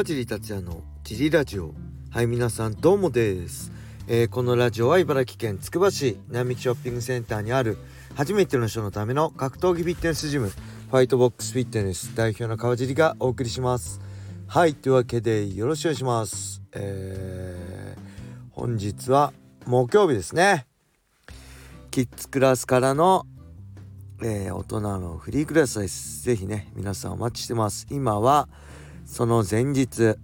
川尻達也のジリラジオ。はい皆さんどうもです、えー、このラジオは茨城県つくば市並木ショッピングセンターにある初めての人のための格闘技フィットネスジムファイトボックスフィットネス代表の川尻がお送りします。はいというわけでよろしくお願いします。えー、本日は木曜日ですね。キッズクラスからのえー、大人のフリークラスです。ぜひね、皆さんお待ちしてます。今は、その前日、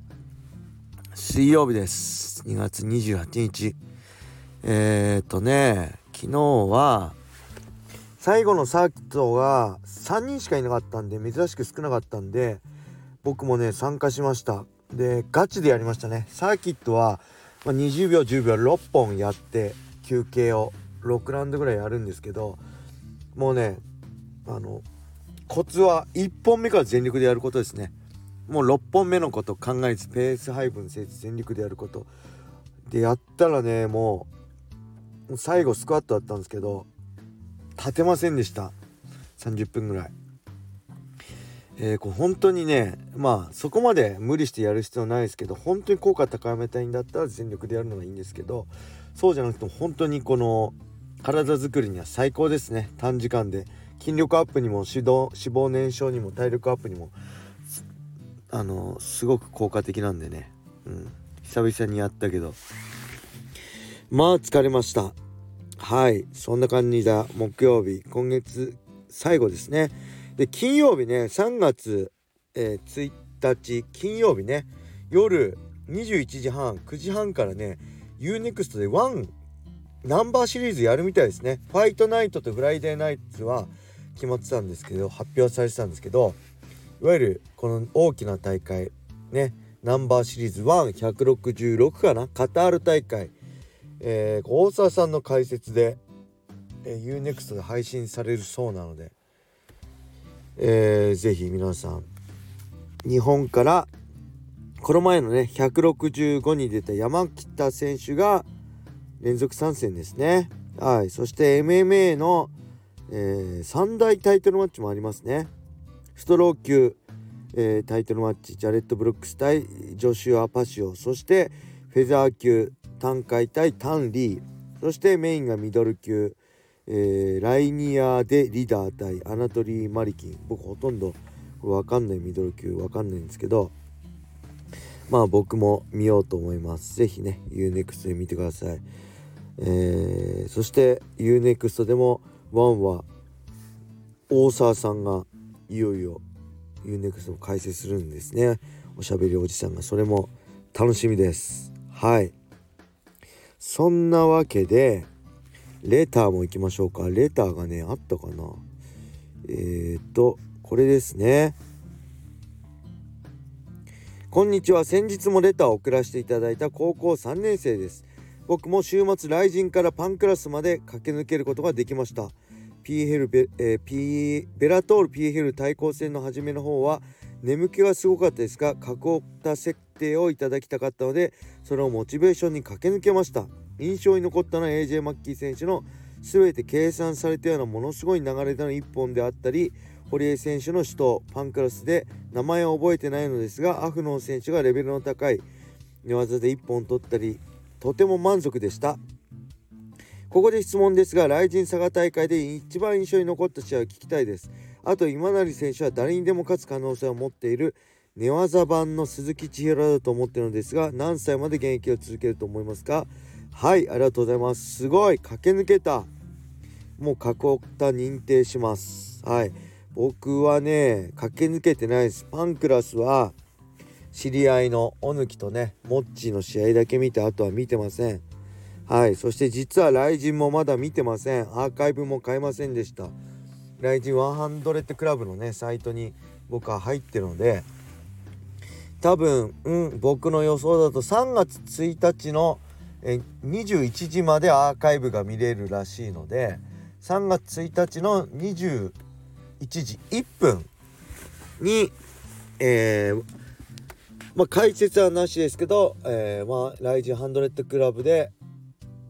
水曜日です。2月28日。えー、っとね、昨日は、最後のサーキットが3人しかいなかったんで、珍しく少なかったんで、僕もね、参加しました。で、ガチでやりましたね。サーキットは、ま、20秒、10秒、6本やって、休憩を6ラウンドぐらいやるんですけど、もうねあのコツは1本目から全力でやることですねもう6本目のこと考えずペース配分せず全力でやること。でやったらねもう最後スクワットだったんですけど立てませんでした。30分ぐらい。えー、これ本当にねまあそこまで無理してやる必要ないですけど本当に効果高めたいんだったら全力でやるのがいいんですけどそうじゃなくても本当にこの体づくりには最高ですね。短時間で。筋力アップにも指導脂肪燃焼にも体力アップにもあのすごく効果的なんでね、うん、久々にやったけど。まあ疲れました。はい。そんな感じだ。木曜日今月最後ですね。で金曜日ね3月、えー、1日金曜日ね。夜21時半9時半からね UNEXT でワンナンバーシリーズやるみたいですね。ファイトナイトとフライデーナイツは決まってたんですけど発表されてたんですけどいわゆるこの大きな大会ねナンバーシリーズ1166かなカタール大会、えー、大沢さんの解説で、えー、UNEXT で配信されるそうなので、えー、ぜひ皆さん日本からこの前のね165に出た山北選手が連続参戦ですね。はい。そして MMA の、えー、3大タイトルマッチもありますね。ストロー級、えー、タイトルマッチ、ジャレット・ブルックス対ジョシュア・パシオ。そしてフェザー級、単海対タン・リー。そしてメインがミドル級、えー、ライニア・でリーダー対アナトリー・マリキン。僕ほとんどわかんないミドル級わかんないんですけど、まあ僕も見ようと思います。ぜひね、UNEXT で見てください。えー、そして UNEXT でもワンは大沢さんがいよいよ UNEXT を開設するんですね。おしゃべりおじさんがそれも楽しみです。はい。そんなわけでレターも行きましょうか。レターがねあったかな。えっ、とこれですね。こんにちは。先日もレターを送らせていただいた高校3年生です。僕も週末雷神からパンクラスまで駆け抜けることができました。PL ベ,、えー、P、ベラトール PL 対抗戦の初めの方は眠気がすごかったですが過去た設定をいただきたかったのでそれをモチベーションに駆け抜けました。印象に残ったのは AJ マッキー選手の全て計算されたようなものすごい流れでの1本であったり堀江選手の首都パンクラスで名前を覚えてないのですがアフノン選手がレベルの高い寝技で1本取ったりとても満足でした。ここで質問ですが雷神佐賀大会で一番印象に残った試合を聞きたいです。あと今成選手は誰にでも勝つ可能性を持っている寝技版の鈴木千尋だと思ってるのですが何歳まで現役を続けると思いますか？はいありがとうございます。すごい駆け抜けた。もう過去た認定します。はい。僕はね駆け抜けてないです。パンクラスは知り合いのおぬきとねモッチーの試合だけ見てあとは見てません。はい。そして実は雷神もまだ見てません。アーカイブも買えませんでした。雷神100クラブのねサイトに僕は入ってるので多分うん僕の予想だと3月1日のえ21時までアーカイブが見れるらしいので3月1日の21時1分に、えー、まあ、解説はなしですけど、えー、まあ、ライジンハンドレッドクラブで、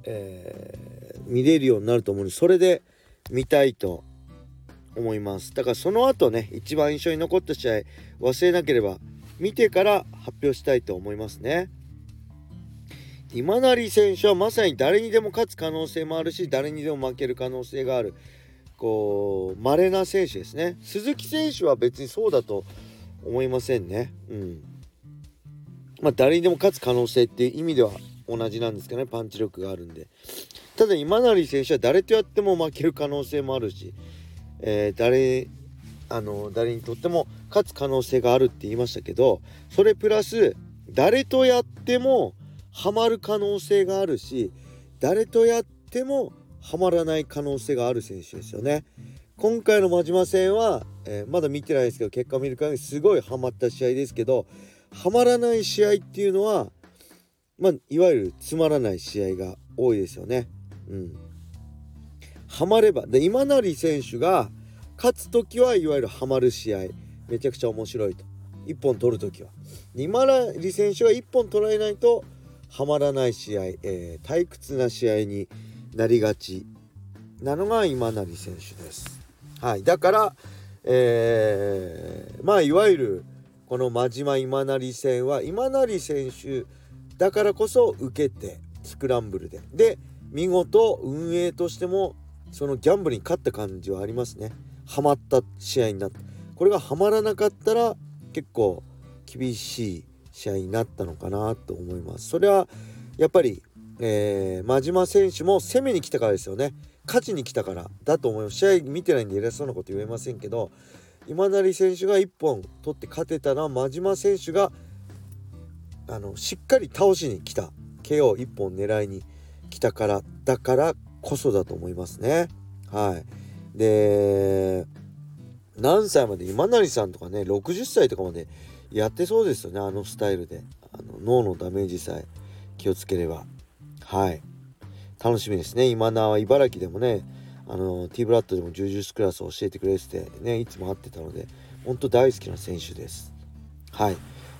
えー、見れるようになると思うので、それで見たいと思います。だからその後ね、一番印象に残った試合、忘れなければ見てから発表したいと思いますね。今成選手はまさに誰にでも勝つ可能性もあるし誰にでも負ける可能性があるこう稀な選手ですね鈴木選手は別にそうだと思いませんねうんまあ誰にでも勝つ可能性っていう意味では同じなんですけどねパンチ力があるんでただ今成選手は誰とやっても負ける可能性もあるし、えー、誰あの誰にとっても勝つ可能性があるって言いましたけどそれプラス誰とやってもハマる可能性があるし誰とやってもハマらない可能性がある選手ですよね。今回の真島戦は、えー、まだ見てないですけど結果を見る限りすごいハマった試合ですけどハマらない試合っていうのはまあいわゆるつまらない試合が多いですよね。うん。ハマれば。で今成選手が勝つ時はいわゆるハマる試合。めちゃくちゃ面白いと。1本取る時は。今成選手が1本取られないとはまらない試合、えー、退屈な試合になりがち。なのが今成選手です。はい、だから、えー、まあいわゆるこの真島今成戦は今成選手だからこそ受けてスクランブルでで見事運営としてもそのギャンブルに勝った感じはありますね。ハマった試合になったこれがハマらなかったら結構厳しい試合になったのかなと思います。それはやっぱり、えー、真島選手も攻めに来たからですよね。勝ちに来たからだと思います。試合見てないんで偉そうなこと言えませんけど今成選手が1本取って勝てたのは真島選手があのしっかり倒しに来た。KO1 本狙いに来たからだからこそだと思いますね。はい。で何歳まで今成さんとかね60歳とかまでやってそうですよね。あのスタイルで。あの脳のダメージさえ気をつければ。はい。楽しみですね。今なは茨城でもねあの T ブラッドでも柔術クラスを教えてくれててねいつも会ってたので本当大好きな選手です。はい。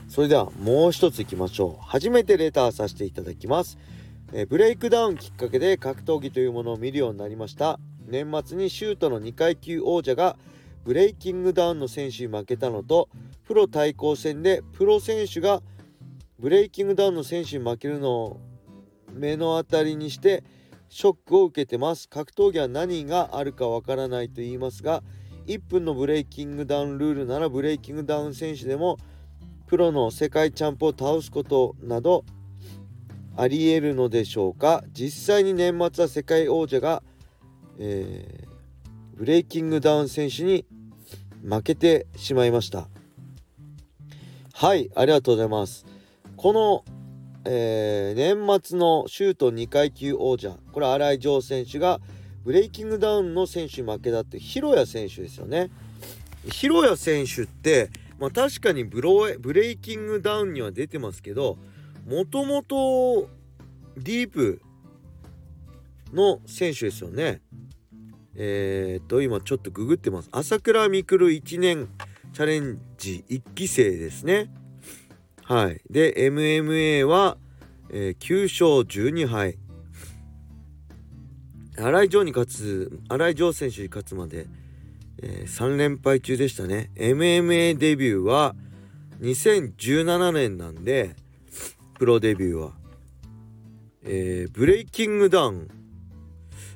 それではもう一ついきましょう。初めてレターさせていただきます。えブレイクダウンきっかけで格闘技というものを見るようになりました。年末にシュートの2階級王者がブレイキングダウンの選手に負けたのとプロ対抗戦でプロ選手がブレイキングダウンの選手に負けるのを目の当たりにしてショックを受けてます。格闘技は何があるかわからないと言いますが1分のブレイキングダウンルールならブレイキングダウン選手でもプロの世界チャンプを倒すことなどありえるのでしょうか？実際に年末は世界王者が、えー、ブレイキングダウン選手に負けてしまいました。はいありがとうございます。この、えー、年末のシュート2階級王者これ新井城選手がブレイキングダウンの選手負けたって広谷選手ですよね。広谷選手ってまあ確かにブロブレイキングダウンには出てますけどもともとディープの選手ですよねえー、っと今ちょっとググってます朝倉未来1年チャレンジ1期生ですね。はい。で、MMA は、えー、9勝12敗。新井城に勝つ、新井城選手に勝つまで、えー、3連敗中でしたね。MMA デビューは2017年なんで、プロデビューは。えー、ブレイキングダウン。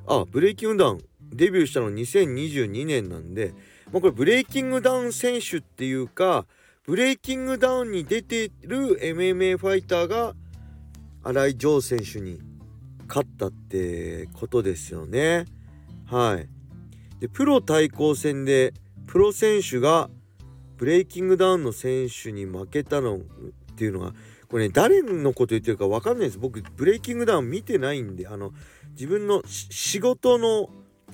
あ、ブレイキングダウン。デビューしたの2022年なんで、もうこれブレイキングダウン選手っていうかブレイキングダウンに出てる MMA ファイターが新井城選手に勝ったってことですよね。はい。でプロ対抗戦でプロ選手がブレイキングダウンの選手に負けたのっていうのがこれね誰のこと言ってるか分かんないです。僕ブレイキングダウン見てないんであの自分の仕事の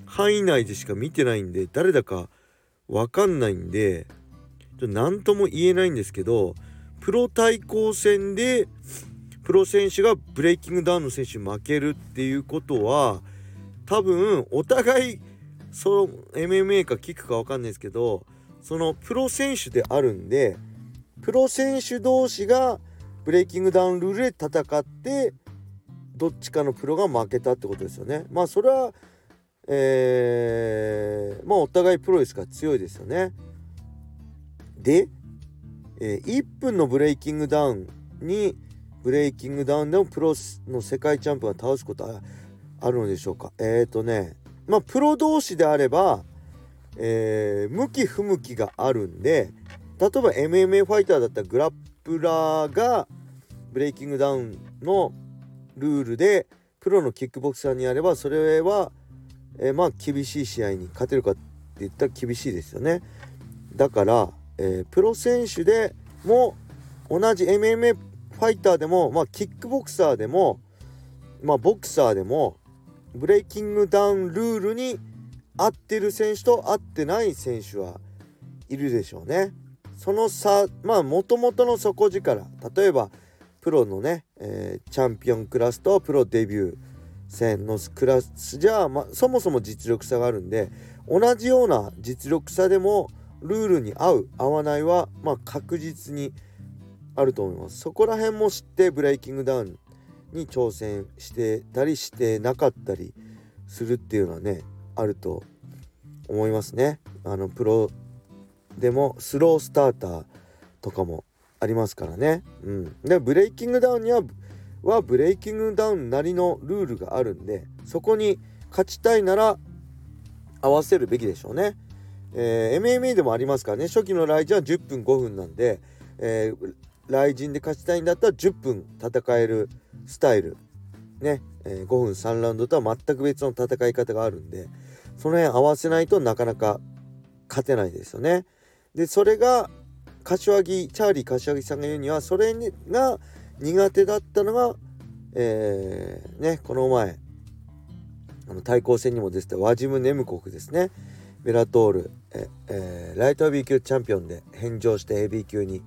範囲内でしか見てないんで誰だかわかんないんで何とも言えないんですけどプロ対抗戦でプロ選手がブレイキングダウンの選手に負けるっていうことは多分お互いその MMA かキックか分かんないですけどそのプロ選手であるんでプロ選手同士がブレイキングダウンルールで戦ってどっちかのプロが負けたってことですよね。まあそれはえー、まあお互いプロですから強いですよね。でえー、1分のブレイキングダウンにブレイキングダウンでもプロの世界チャンピオンが倒すことはあるのでしょうかえっ、ー、とねまあプロ同士であれば、えー、向き不向きがあるんで例えば MMA ファイターだったらグラップラーがブレイキングダウンのルールでプロのキックボクサーにやればそれは、えー、まあ厳しい試合に勝てるかって言ったら厳しいですよね。だから、えー、プロ選手でも同じ MMA ファイターでも、まあ、キックボクサーでも、まあ、ボクサーでもブレイキングダウンルールに合ってる選手と合ってない選手はいるでしょうね。その差まあもともとの底力例えばプロのね、えー、チャンピオンクラスとプロデビュー戦のクラスじゃあ、ま、そもそも実力差があるんで同じような実力差でもルールに合う合わないは、まあ、確実にあると思いますそこら辺も知ってブレイキングダウンに挑戦してたりしてなかったりするっていうのはねあると思いますねあのプロでもスロースターターとかもありますからね。うん、でブレイキングダウンにははブレイキングダウンなりのルールがあるんでそこに勝ちたいなら合わせるべきでしょうね。えー、MMA でもありますからね初期のライジンは10分5分なんで、えー、ライジンで勝ちたいんだったら10分戦えるスタイル。ね、えー、5分3ラウンドとは全く別の戦い方があるんでその辺合わせないとなかなか勝てないですよね。でそれが柏木チャーリー柏木さんが言うにはそれが苦手だったのが、えー、ねこの前あの対抗戦にも出てたワジム・ネムコフですね。ベラトールえ、えー、ライトヘビー級チャンピオンで返上してヘビー級に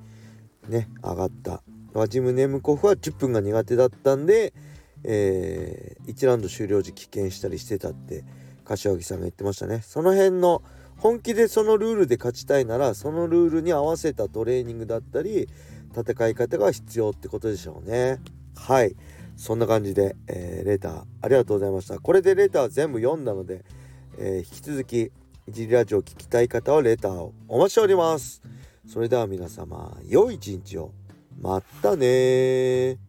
ね上がった。ワジム・ネムコフは10分が苦手だったんで、えー、1ラウンド終了時棄権したりしてたって柏木さんが言ってましたね。その辺の本気でそのルールで勝ちたいならそのルールに合わせたトレーニングだったり戦い方が必要ってことでしょうね。はい。そんな感じで、えー、レターありがとうございました。これでレター全部読んだので、えー、引き続きいじりラジオ聞きたい方はレターをお待ちしております。それでは皆様良い一日を。またね